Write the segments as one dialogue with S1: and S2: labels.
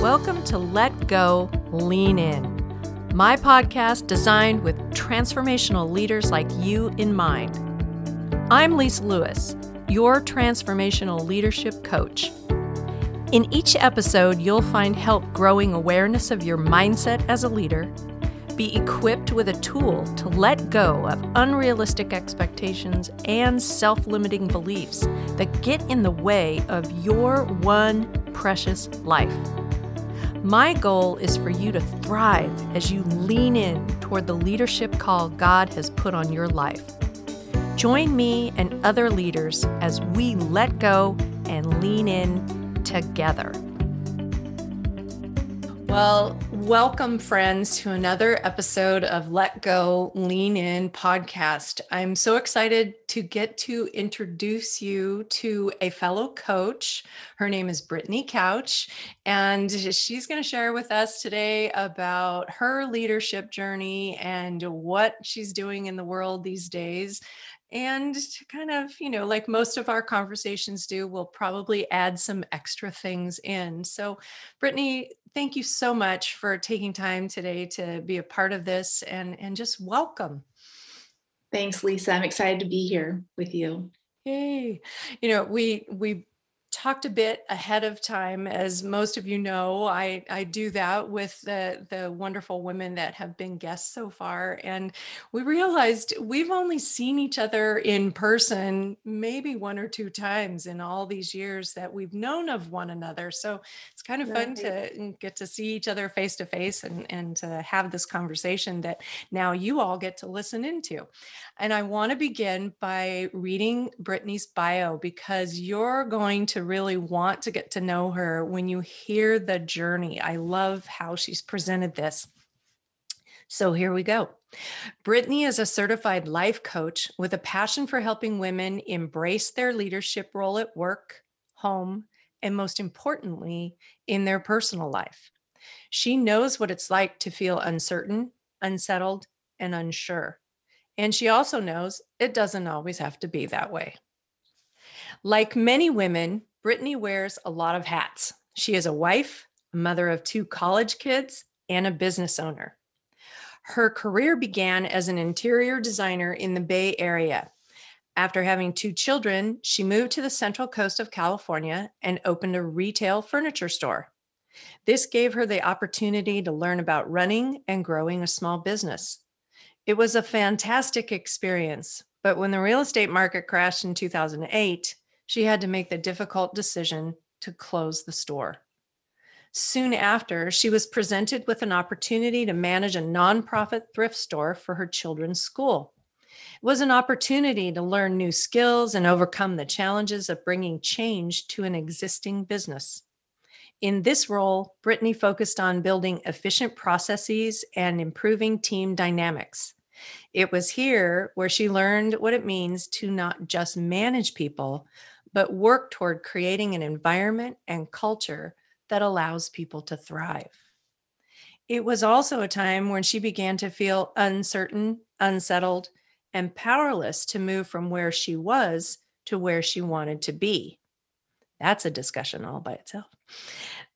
S1: Welcome to Let Go, Lean In, my podcast designed with transformational leaders like you in mind. I'm Lisa Lewis, your transformational leadership coach. In each episode, you'll find help growing awareness of your mindset as a leader, be equipped with a tool to let go of unrealistic expectations and self limiting beliefs that get in the way of your one precious life. My goal is for you to thrive as you lean in toward the leadership call God has put on your life. Join me and other leaders as we let go and lean in together. Well, welcome, friends, to another episode of Let Go, Lean In podcast. I'm so excited to get to introduce you to a fellow coach. Her name is Brittany Couch, and she's going to share with us today about her leadership journey and what she's doing in the world these days and to kind of you know like most of our conversations do we'll probably add some extra things in. So brittany thank you so much for taking time today to be a part of this and and just welcome.
S2: Thanks lisa. I'm excited to be here with you.
S1: Yay. You know, we we talked a bit ahead of time as most of you know i i do that with the the wonderful women that have been guests so far. And we realized we've only seen each other in person maybe one or two times in all these years that we've known of one another. So it's kind of fun to get to see each other face to face and and to have this conversation that now you all get to listen into. And i want to begin by reading brittany's bio because you're going to to really want to get to know her when you hear the journey. I love how she's presented this. So here we go. Brittany is a certified life coach with a passion for helping women embrace their leadership role at work, home, and most importantly, in their personal life. She knows what it's like to feel uncertain, unsettled, and unsure. And she also knows it doesn't always have to be that way. Like many women, Brittany wears a lot of hats. She is a wife, mother of two college kids, and a business owner. Her career began as an interior designer in the Bay Area. After having two children, she moved to the central coast of California and opened a retail furniture store. This gave her the opportunity to learn about running and growing a small business. It was a fantastic experience, but when the real estate market crashed in 2008, she had to make the difficult decision to close the store. Soon after, she was presented with an opportunity to manage a nonprofit thrift store for her children's school. It was an opportunity to learn new skills and overcome the challenges of bringing change to an existing business. In this role, Brittany focused on building efficient processes and improving team dynamics. It was here where she learned what it means to not just manage people, but work toward creating an environment and culture that allows people to thrive. It was also a time when she began to feel uncertain, unsettled, and powerless to move from where she was to where she wanted to be. That's a discussion all by itself.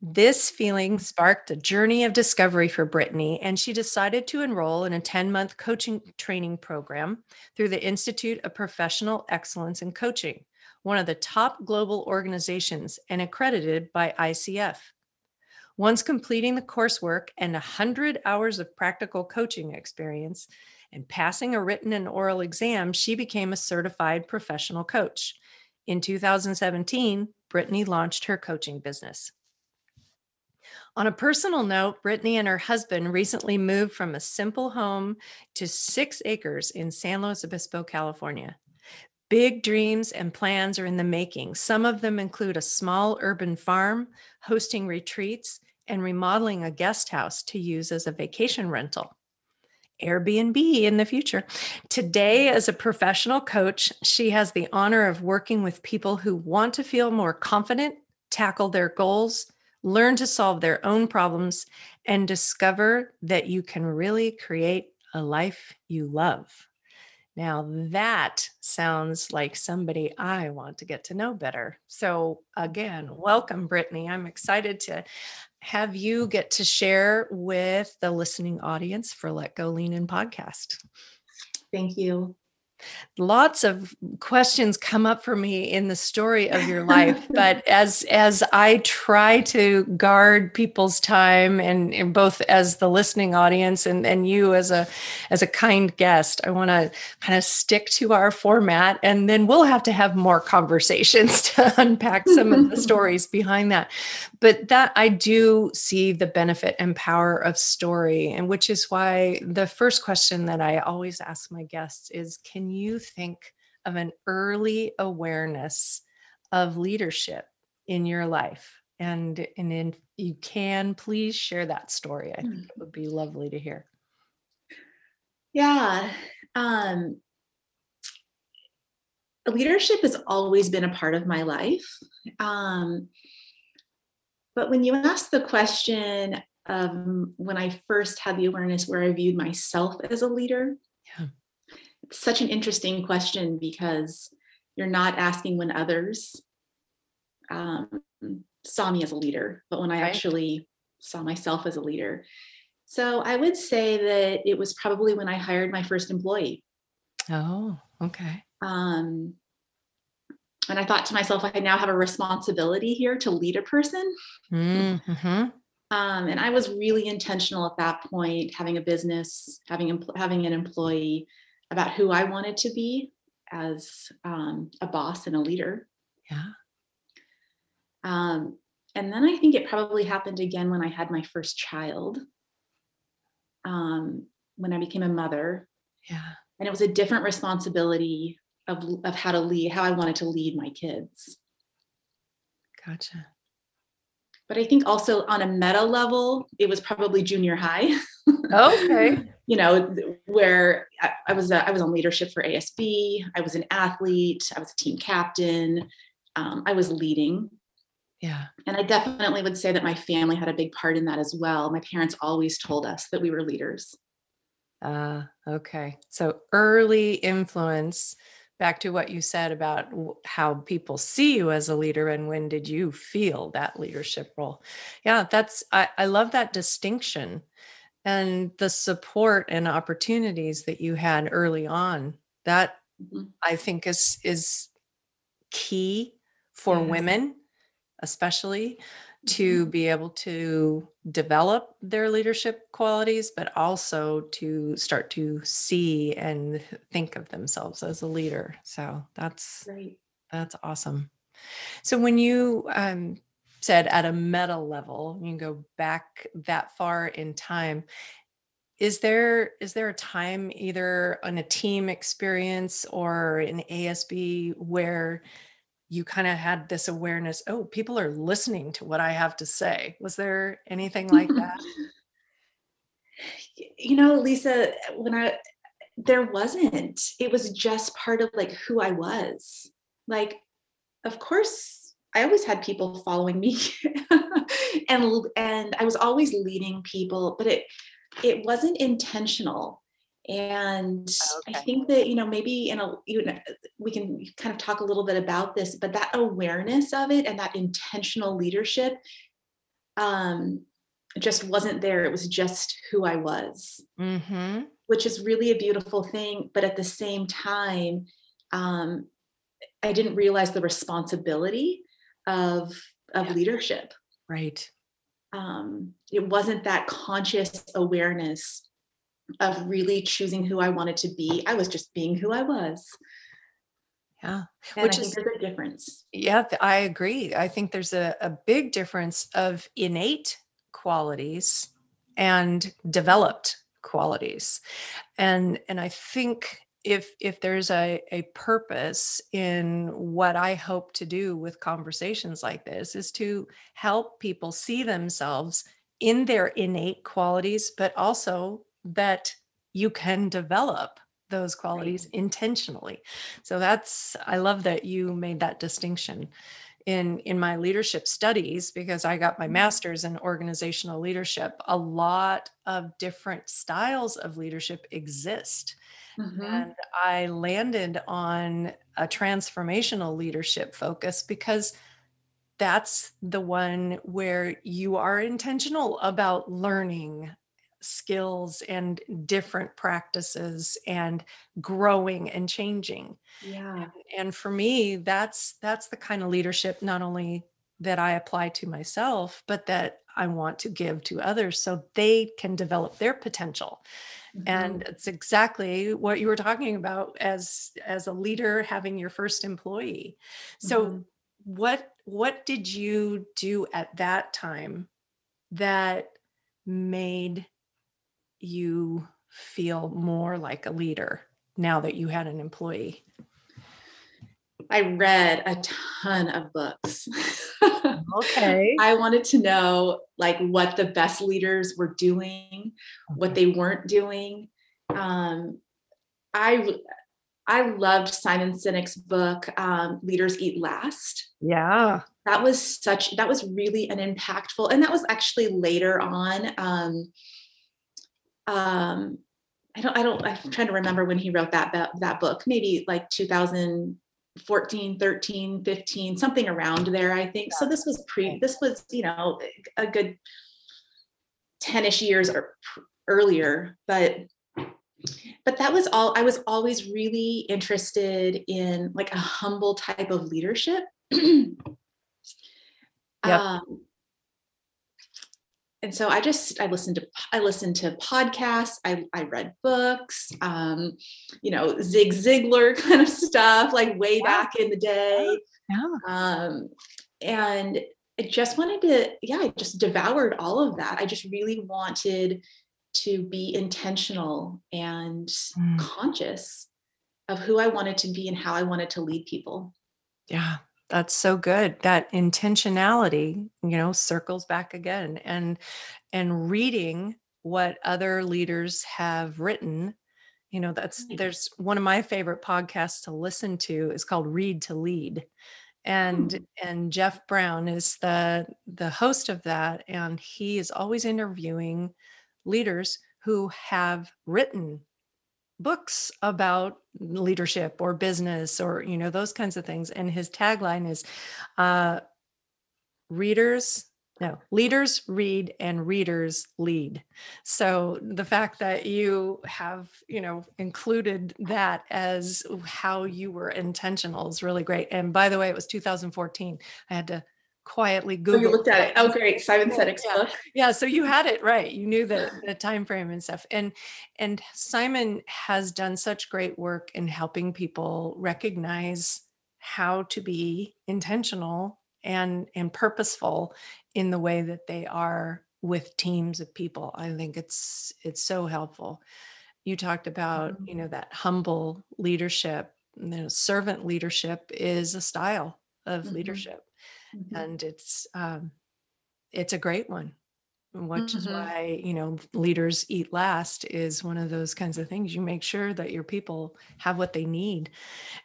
S1: This feeling sparked a journey of discovery for Brittany, and she decided to enroll in a 10 month coaching training program through the Institute of Professional Excellence in Coaching one of the top global organizations and accredited by ICF. Once completing the coursework and 100 hours of practical coaching experience and passing a written and oral exam, she became a certified professional coach. In 2017, Brittany launched her coaching business. On a personal note, Brittany and her husband recently moved from a simple home to six acres in San Luis Obispo, California. Big dreams and plans are in the making. Some of them include a small urban farm, hosting retreats, and remodeling a guest house to use as a vacation rental. Airbnb in the future. Today, as a professional coach, she has the honor of working with people who want to feel more confident, tackle their goals, learn to solve their own problems, and discover that you can really create a life you love. Now that sounds like somebody I want to get to know better. So again, mm-hmm. welcome, Brittany. I'm excited to have you get to share with the listening audience for Let Go Lean In podcast.
S2: Thank you
S1: lots of questions come up for me in the story of your life but as as i try to guard people's time and, and both as the listening audience and and you as a as a kind guest i want to kind of stick to our format and then we'll have to have more conversations to unpack some of the stories behind that. But that i do see the benefit and power of story and which is why the first question that i always ask my guests is can you think of an early awareness of leadership in your life? And, and if you can, please share that story. I think it would be lovely to hear.
S2: Yeah. Um, leadership has always been a part of my life. Um, but when you ask the question um, when I first had the awareness where I viewed myself as a leader, yeah such an interesting question because you're not asking when others um, saw me as a leader, but when I right. actually saw myself as a leader. So I would say that it was probably when I hired my first employee.
S1: Oh, okay. Um,
S2: and I thought to myself, I now have a responsibility here to lead a person. Mm-hmm. Um, and I was really intentional at that point, having a business, having having an employee, about who I wanted to be as um, a boss and a leader.
S1: Yeah.
S2: Um, and then I think it probably happened again when I had my first child, um, when I became a mother.
S1: Yeah.
S2: And it was a different responsibility of, of how to lead, how I wanted to lead my kids.
S1: Gotcha.
S2: But I think also on a meta level, it was probably junior high.
S1: okay.
S2: You know, where I, I was a, I was on leadership for ASB. I was an athlete. I was a team captain. Um, I was leading.
S1: Yeah.
S2: And I definitely would say that my family had a big part in that as well. My parents always told us that we were leaders.
S1: Uh, okay. So early influence back to what you said about how people see you as a leader and when did you feel that leadership role yeah that's i, I love that distinction and the support and opportunities that you had early on that mm-hmm. i think is is key for yes. women especially to mm-hmm. be able to develop their leadership qualities but also to start to see and think of themselves as a leader so that's
S2: right.
S1: that's awesome so when you um, said at a meta level you can go back that far in time is there is there a time either on a team experience or an asb where you kind of had this awareness oh people are listening to what i have to say. Was there anything like that?
S2: You know lisa when i there wasn't. It was just part of like who i was. Like of course I always had people following me and and I was always leading people, but it it wasn't intentional. And okay. I think that, you know, maybe in a you know, we can kind of talk a little bit about this, but that awareness of it and that intentional leadership um just wasn't there. It was just who I was, mm-hmm. which is really a beautiful thing. But at the same time, um, I didn't realize the responsibility of of yeah. leadership.
S1: Right.
S2: Um, it wasn't that conscious awareness of really choosing who i wanted to be. I was just being who i was.
S1: Yeah
S2: and which is a difference.
S1: Yeah i agree. I think there's a, a big difference of innate qualities and developed qualities. And and i think if if there's a, a purpose in what i hope to do with conversations like this is to help people see themselves in their innate qualities but also that you can develop those qualities right. intentionally so that's i love that you made that distinction in in my leadership studies because I got my
S2: Mhm.
S1: master's in organizational leadership, a lot of different styles of leadership exist.
S2: Mhm.
S1: And I landed on a transformational leadership focus because that's the one where you are intentional about learning skills and different practices and growing and changing
S2: Yeah.
S1: and for me that's that's the kind of leadership not only that i apply to myself but that i want to give to others so they can develop their potential
S2: Mhm.
S1: and it's exactly what you were talking about as as a leader having your first employee so
S2: Mhm.
S1: what what did you do at that time that made you feel more like a leader now that you had an employee
S2: I read a ton of books.
S1: okay
S2: I wanted to know like what the best leaders were doing, what they weren't doing. Um, I I loved Simon Sinek's book, um, Leaders Eat Last.
S1: yeah
S2: That was such that was really an impactful, and that was actually later on. Um, um, I don't I don't I'm trying to remember when he wrote that that, that book, maybe like 2014, 13, 15, something around there, I think. So this was pre, this was, you know, a good 10ish years or earlier, but but that was all I was always really interested in like a humble type of leadership. um, and so I just I listened to I listened to podcasts, I I read books, um, you know, Zig Ziglar kind of stuff, like way
S1: Yeah.
S2: back in the day.
S1: yeah
S2: Um, and I just wanted to, yeah, I just devoured all of that. I just really wanted to be intentional and
S1: Mm.
S2: conscious of who I wanted to be and how I wanted to lead people.
S1: Yeah, that's so good. That intentionality, you know, circles back again and and reading what other leaders have written, you know, that's there's one of my favorite podcasts to listen to is called Read to Lead. And
S2: Hmm.
S1: and Jeff Brown is the the host of that and he is always interviewing leaders who have written books about leadership or business or you know those kinds of things and his tagline is uh readers no leaders read and readers lead. So the fact that you have you know included that as how you were intentional is really great. And by the way it was 2014 i had to quietly google
S2: you looked at it. Oh, great. Simon Sinek's
S1: yeah.
S2: book.
S1: yeah so you had it right you knew the the time frame and stuff and and simon has done such great work in helping people recognize how to be intentional and and purposeful in the way that they are with teams of people i think it's it's so helpful you talked about you know that humble leadership you know, servant leadership is a style of
S2: Mhm.
S1: leadership
S2: Mhm.
S1: and it's um, it's a great one which is
S2: Mhm.
S1: why you know leaders eat last is one of those kinds of things you make sure that your people have what they need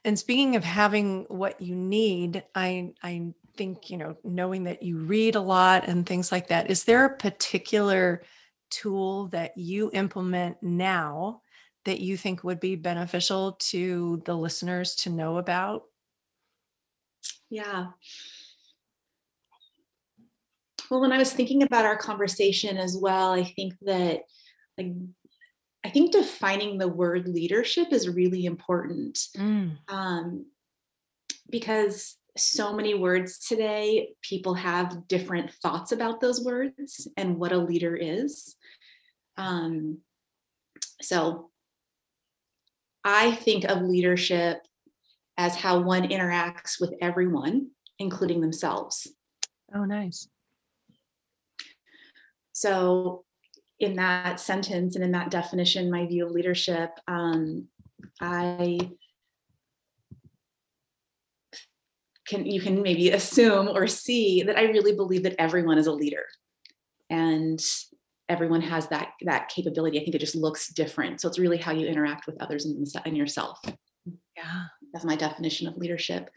S1: and speaking of having what you need i i think you know knowing that you read a lot and things like that is there a particular tool that you implement now that you think would be beneficial to the listeners to know about
S2: Yeah. Well, when I was thinking about our conversation as well, I think that like I think defining the word leadership is really important
S1: Mm,
S2: um, because so many words today, people have different thoughts about those words and what a leader is. Um, so I think of leadership as how one interacts with everyone, including themselves.
S1: oh nice
S2: So, in that sentence and in that definition, my view of leadership, um, I can you can maybe assume or see that I really believe that everyone is a leader, and everyone has that that capability. I think it just looks different. So it's really how you interact with others and, and yourself.
S1: yeah
S2: That's my definition of leadership.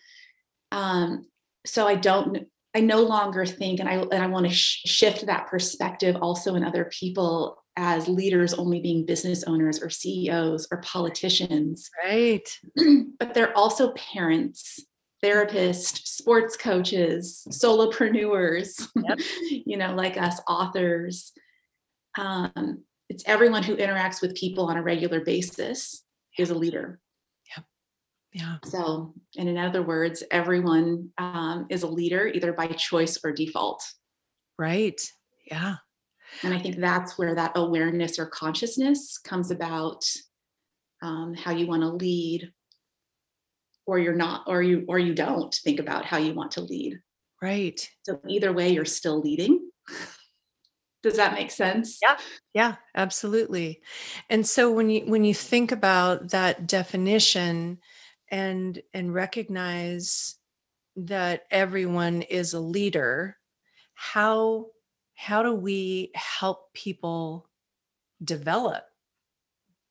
S2: Um, so I don't I no longer think, and I and I want to sh- shift that perspective also in other people as leaders only being business owners or CEOs or politicians.
S1: Right.
S2: but they're also parents, therapists, sports coaches, solopreneurs, yep. you know, like us, authors. Um, it's everyone who interacts with people on a regular basis is a leader.
S1: Yeah.
S2: So, and in other words, everyone um, is a leader either by choice or default.
S1: Right. Yeah.
S2: And I think that's where that awareness or consciousness comes about um, how you want to lead or you're not or you or you don't think about how you want to lead
S1: right
S2: so either way you're still leading does that make sense
S1: yeah yeah absolutely and so when you when you think about that definition and and recognize that everyone is a leader how how do we help people develop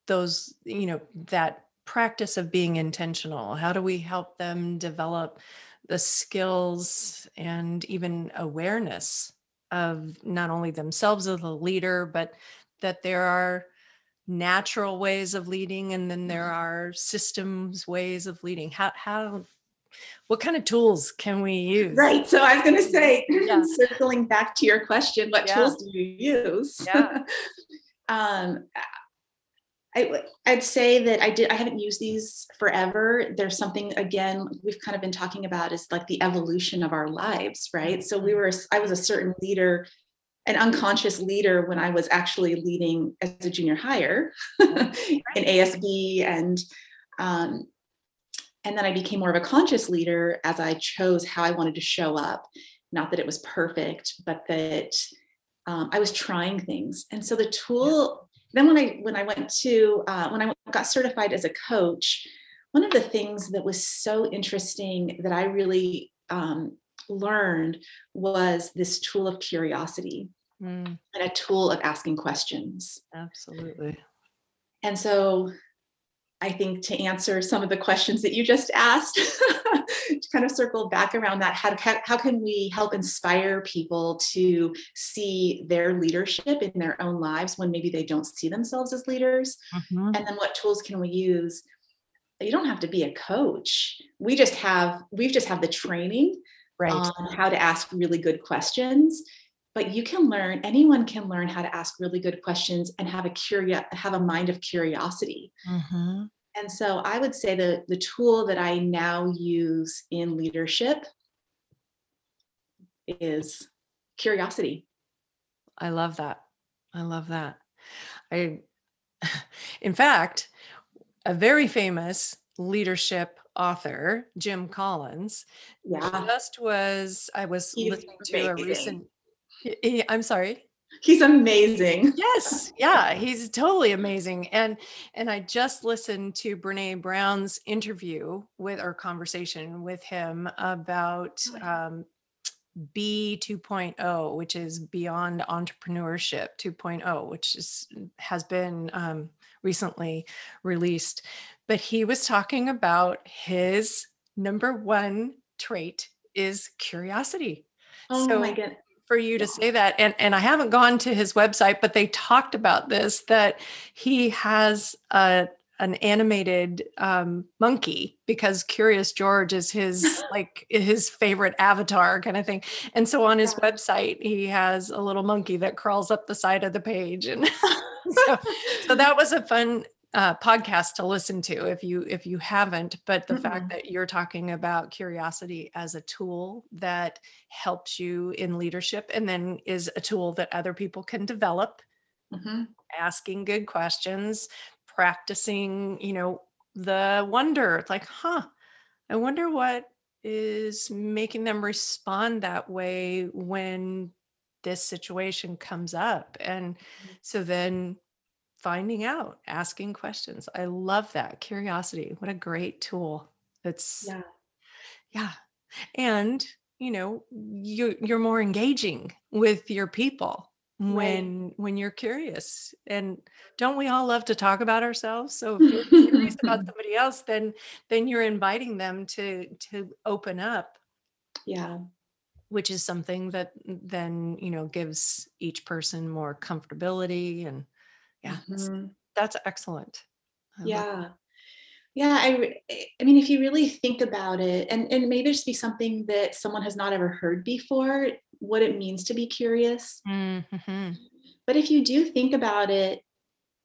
S1: those you know that practice of being intentional? How do we help them develop the skills and even awareness of not only themselves as a leader but that there are natural ways of leading and then there mm-hmm. are systems ways of leading how how what kind of tools can we use
S2: right so i was going to say yeah. circling back to your question what yeah. tools do you use yeah. um I, I'd say that I did. I haven't used these forever. There's something again we've kind of been talking about is like the evolution of our lives, right? So we mm-hmm. were. I was a certain leader an unconscious leader when I was actually leading as a junior hire in ASB and um, and then I became more of a conscious leader as I chose how I wanted to show up. Not that it was perfect, but that um, I was trying things. And so the tool. Then when I when I went to uh, when I got certified as a coach, one of the things that was so interesting that I really um, learned was this tool of curiosity mm. and a tool of asking questions.
S1: Absolutely.
S2: And so I think to answer some of the questions that you just asked, to kind of circle back around that, how, how can we help inspire people to see their leadership in their own lives when maybe they don't see themselves as leaders? Mm-hmm. And then what tools can we use? You don't have to be a coach. We just have, we've just have the training right. on how to ask really good questions but you can learn anyone can learn how to ask really good questions and have a curious have a mind of curiosity. Mm-hmm. and so i would say that the tool that i now use in leadership is curiosity.
S1: I love that. I love that. I in fact a very famous leadership author jim collins yeah. just was i was listening to a recent he, I'm sorry.
S2: He's amazing.
S1: Yes, yeah, he's totally amazing. And and I just listened to Brene Brown's interview with our conversation with him about um, B 2.0, which is Beyond Entrepreneurship 2.0, which is has been um, recently released. But he was talking about his number one trait is curiosity.
S2: Oh so, my god
S1: for you to say that and and I haven't gone to his website but they talked about this that he has a an animated um, monkey because Curious George is his like his favorite avatar kind of thing. And so on his yeah. website, he has a little monkey that crawls up the side of the page. And so, so that was a fun uh, podcast to listen to if you if you haven't but the mm-hmm. fact that you're talking about curiosity as a tool that helps you in leadership and then is a tool that other people can develop mm-hmm. asking good questions practicing you know the wonder like huh i wonder what is making them respond that way when this situation comes up and mm-hmm. so then finding out, asking questions. I love that curiosity. What a great tool. It's yeah. Yeah. And, you know, you you're more engaging with your people when right. when you're curious. And don't we all love to talk about ourselves? So if you're curious about somebody else, then then you're inviting them to to open up
S2: Yeah.
S1: which is something that then you know gives each person more comfortability and yeah that's,
S2: Mhm.
S1: that's excellent I
S2: Yeah. Yeah, I I I mean if you really think about it and and maybe just be something that someone has not ever heard before, what it means to be curious.
S1: Mhm.
S2: But if you do think about it,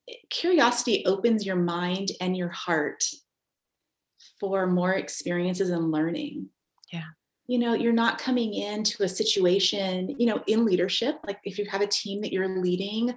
S2: eh, curiosity opens your mind and your heart for more experiences and learning.
S1: Yeah.
S2: You know, you're not coming into a situation, you know, in leadership, like if you have a team that you're leading,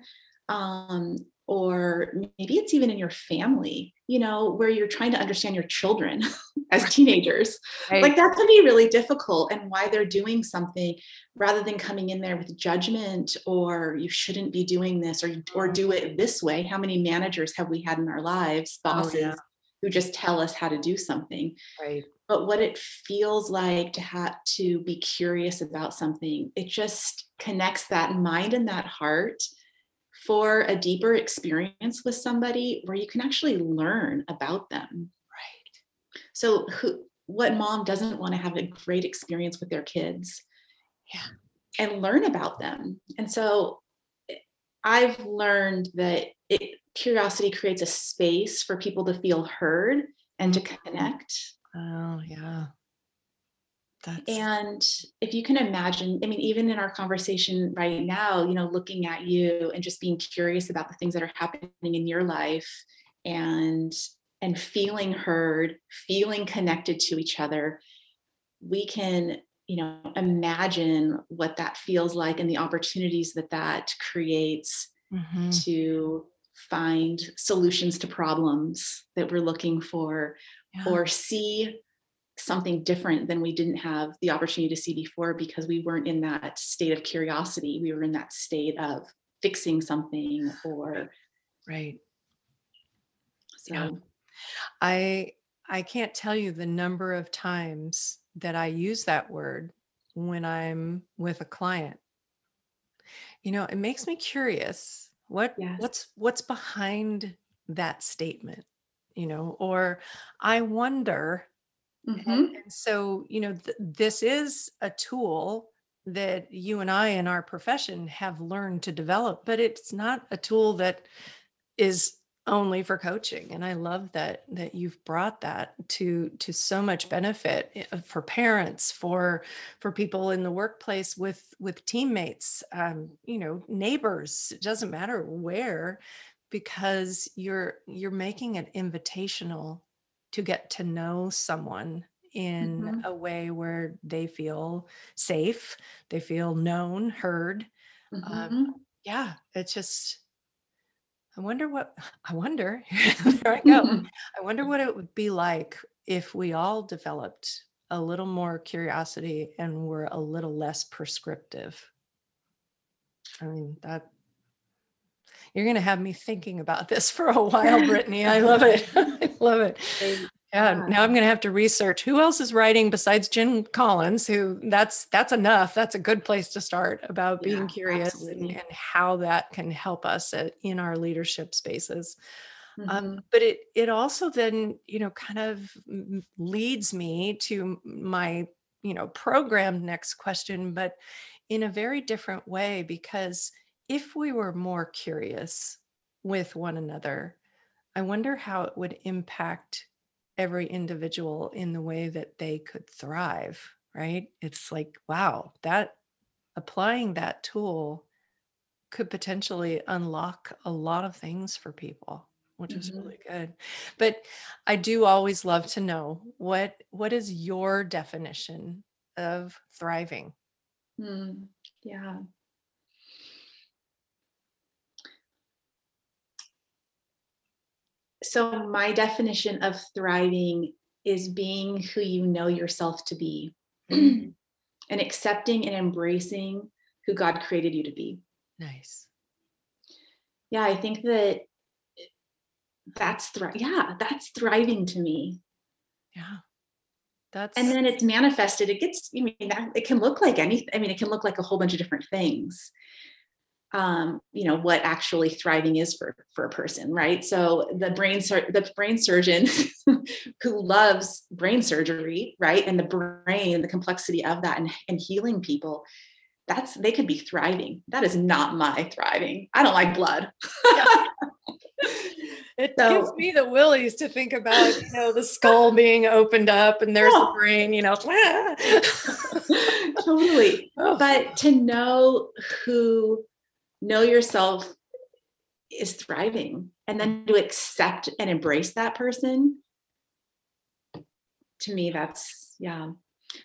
S2: um, or maybe it's even in your family, you know, where you're trying to understand your children as teenagers.
S1: Right.
S2: Like that can be really difficult and why they're doing something rather than coming in there with judgment or you shouldn't be doing this or or do it this way. How many managers have we had in our lives,
S1: Oh,
S2: bosses
S1: yeah.
S2: who just tell us how to do something?
S1: right
S2: But what it feels like to have to be curious about something, it just connects that mind and that heart for a deeper experience with somebody where you can actually learn about them.
S1: right
S2: So who what mom doesn't want to have a great experience with their kids?
S1: Yeah.
S2: And learn about them. And so I've learned that it curiosity creates a space for people to feel heard and to
S1: Mhm.
S2: connect.
S1: oh yeah that's
S2: And if you can imagine, I mean, even in our conversation right now, you know, looking at you and just being curious about the things that are happening in your life and and feeling heard, feeling connected to each other, we can, you know, imagine what that feels like and the opportunities that that creates
S1: Mhm.
S2: to find solutions to problems that we're looking for
S1: Yeah.
S2: or see something different than we didn't have the opportunity to see before because we weren't in that state of curiosity. We were in that state of fixing something or
S1: right
S2: so.
S1: Yeah. I I can't tell you the number of times that I use that word when I'm with a client. You know, it makes me curious. What
S2: Yes.
S1: what's what's behind that statement? You know, or I wonder and,
S2: Mhm.
S1: and so, you know, th- this is a tool that you and I in our profession have learned to develop, but it's not a tool that is only for coaching and i love that that you've brought that to to so much benefit eh, for parents for for people in the workplace with with teammates um you know neighbors it doesn't matter where because you're you're making it invitational to get to know someone in
S2: Mhm.
S1: a way where they feel safe they feel known heard um,
S2: Mhm.
S1: yeah it's just I wonder what I wonder. there I go. I wonder what it would be like if we all developed a little more curiosity and were a little less prescriptive. I mean, that you're going to have me thinking about this for a while, Brittany. I love it. I love it. Yeah. Now I'm going to have to research who else is writing besides Jim Collins. Who that's that's enough. That's a good place to start about being
S2: Yeah,
S1: curious and, and how that can help us at, in our leadership spaces. Um,
S2: Mhm.
S1: but it it also then you know kind of leads me to my you know programmed next question, but in a very different way because if we were more curious with one another, I wonder how it would impact every individual in the way that they could thrive. Right? It's like wow, that applying that tool could potentially unlock a lot of things for people which is
S2: Mhm.
S1: really good but i do always love to know what what is your definition of thriving
S2: Mm. Yeah. So my definition of thriving is being who you know yourself to be
S1: Mm.
S2: and accepting and embracing who God created you to be.
S1: nice
S2: Yeah, I think that that's thri- yeah, that's thriving to me.
S1: yeah that's
S2: And then it's manifested. It gets, I mean, that, it can look like anything. I mean, it can look like a whole bunch of different things. Um, you know what actually thriving is for for a person right? So the brain sur- the brain surgeon who loves brain surgery right? And the brain the complexity of that and, and healing people that's they could be thriving. That is not my thriving. I don't like blood.
S1: It so, gives me the willies to think about you know the skull being opened up and there's oh. the brain you know.
S2: Totally. Oh. but to know who know yourself is thriving and then to accept and embrace that person to me that's yeah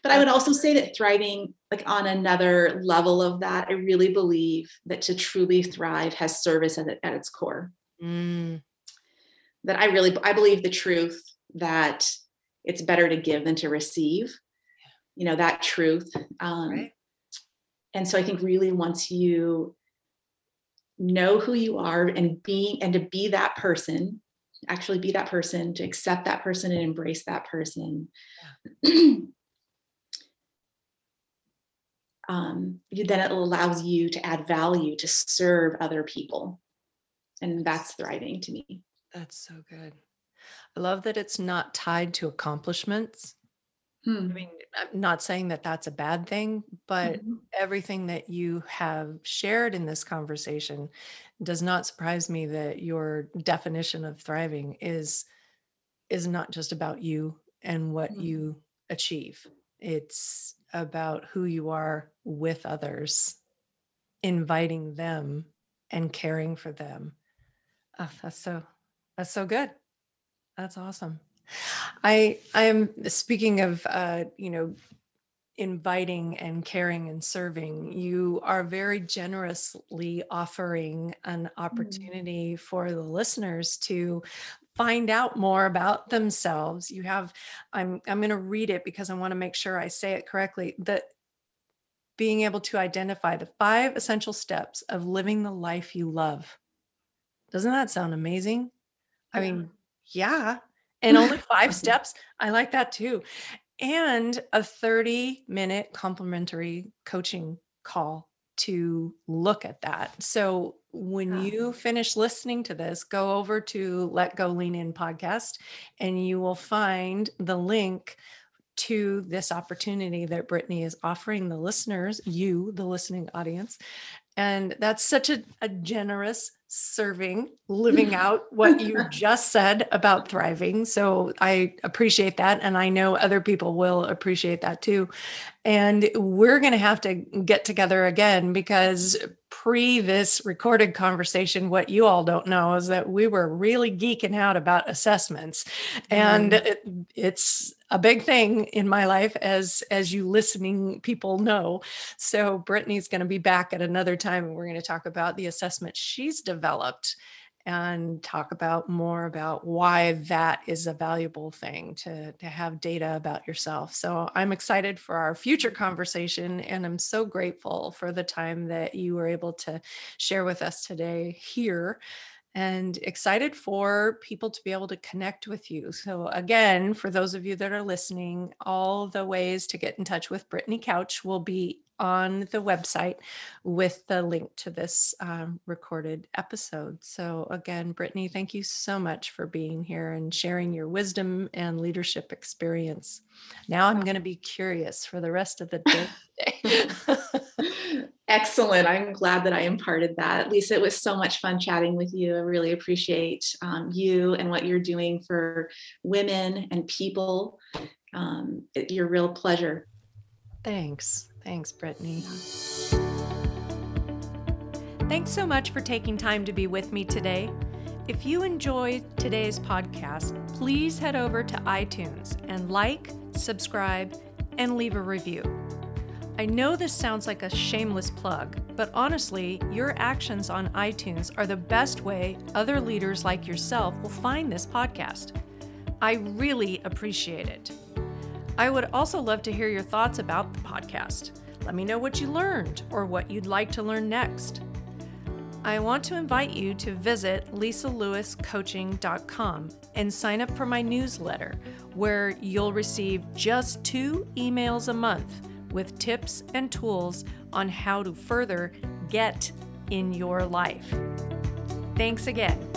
S2: but i would also say that thriving like on another level of that i really believe that to truly thrive has service at, at its core mm. that i really i believe the truth that it's better to give than to receive you know that truth um, right. and so i think really once you know who you are and being and to be that person actually be that person to accept that person and embrace that person. Um, then it allows you to add value to serve other people. And that's thriving to me.
S1: That's so good. I love that it's not tied to accomplishments Hmm. I mean, I'm not saying that that's a bad thing, but mm-hmm. everything that you have shared in this conversation does not surprise me that your definition of thriving is is not just about you and what mm-hmm. you achieve. It's about who you are with others, inviting them and caring for them. Oh, that's so that's so good. That's awesome. I I am speaking of uh, you know inviting and caring and serving. You are very generously offering an mm. opportunity mm. for the listeners to find out more about themselves. You have I'm I'm going to read it because I want to make sure I say it correctly. That being able to identify the five essential steps of living the life you love. Doesn't that sound amazing? I mean, yeah, and only five steps. I like that too. And a 30 minute complimentary coaching call to look at that. So when you finish listening to this, go over to Let Go Lean In podcast and you will find the link to this opportunity that Brittany is offering the listeners, you, the listening audience. And that's such a, a generous serving, living out what you just said about thriving. So I appreciate that. And I know other people will appreciate that too. And we're going to have to get together again because pre this recorded conversation, what you all don't know is that we were really geeking out about assessments. And mm. it, it's a big thing in my life as as you listening people know so brittany's going to be back at another time and we're going to talk about the assessment she's developed and talk about more about why that is a valuable thing to, to have data about yourself. So I'm excited for our future conversation and I'm so grateful for the time that you were able to share with us today here and excited for people to be able to connect with you. So, again, for those of you that are listening, all the ways to get in touch with Brittany Couch will be on the website with the link to this um, recorded episode. So, again, Brittany, thank you so much for being here and sharing your wisdom and leadership experience. Now, I'm going to be curious for the rest of the day.
S2: Excellent. I'm glad that I imparted that. Lisa, it was so much fun chatting with you. I really appreciate um, you and what you're doing for women and people. Um, your real pleasure.
S1: Thanks. Thanks, Brittany. Thanks so much for taking time to be with me today. If you enjoyed today's podcast, please head over to iTunes and like, subscribe, and leave a review. I know this sounds like a shameless plug, but honestly, your actions on iTunes are the best way other leaders like yourself will find this podcast. I really appreciate it. I would also love to hear your thoughts about the podcast. Let me know what you learned or what you'd like to learn next. I want to invite you to visit lisalewiscoaching.com and sign up for my newsletter, where you'll receive just two emails a month with tips and tools on how to further get in your life. Thanks again.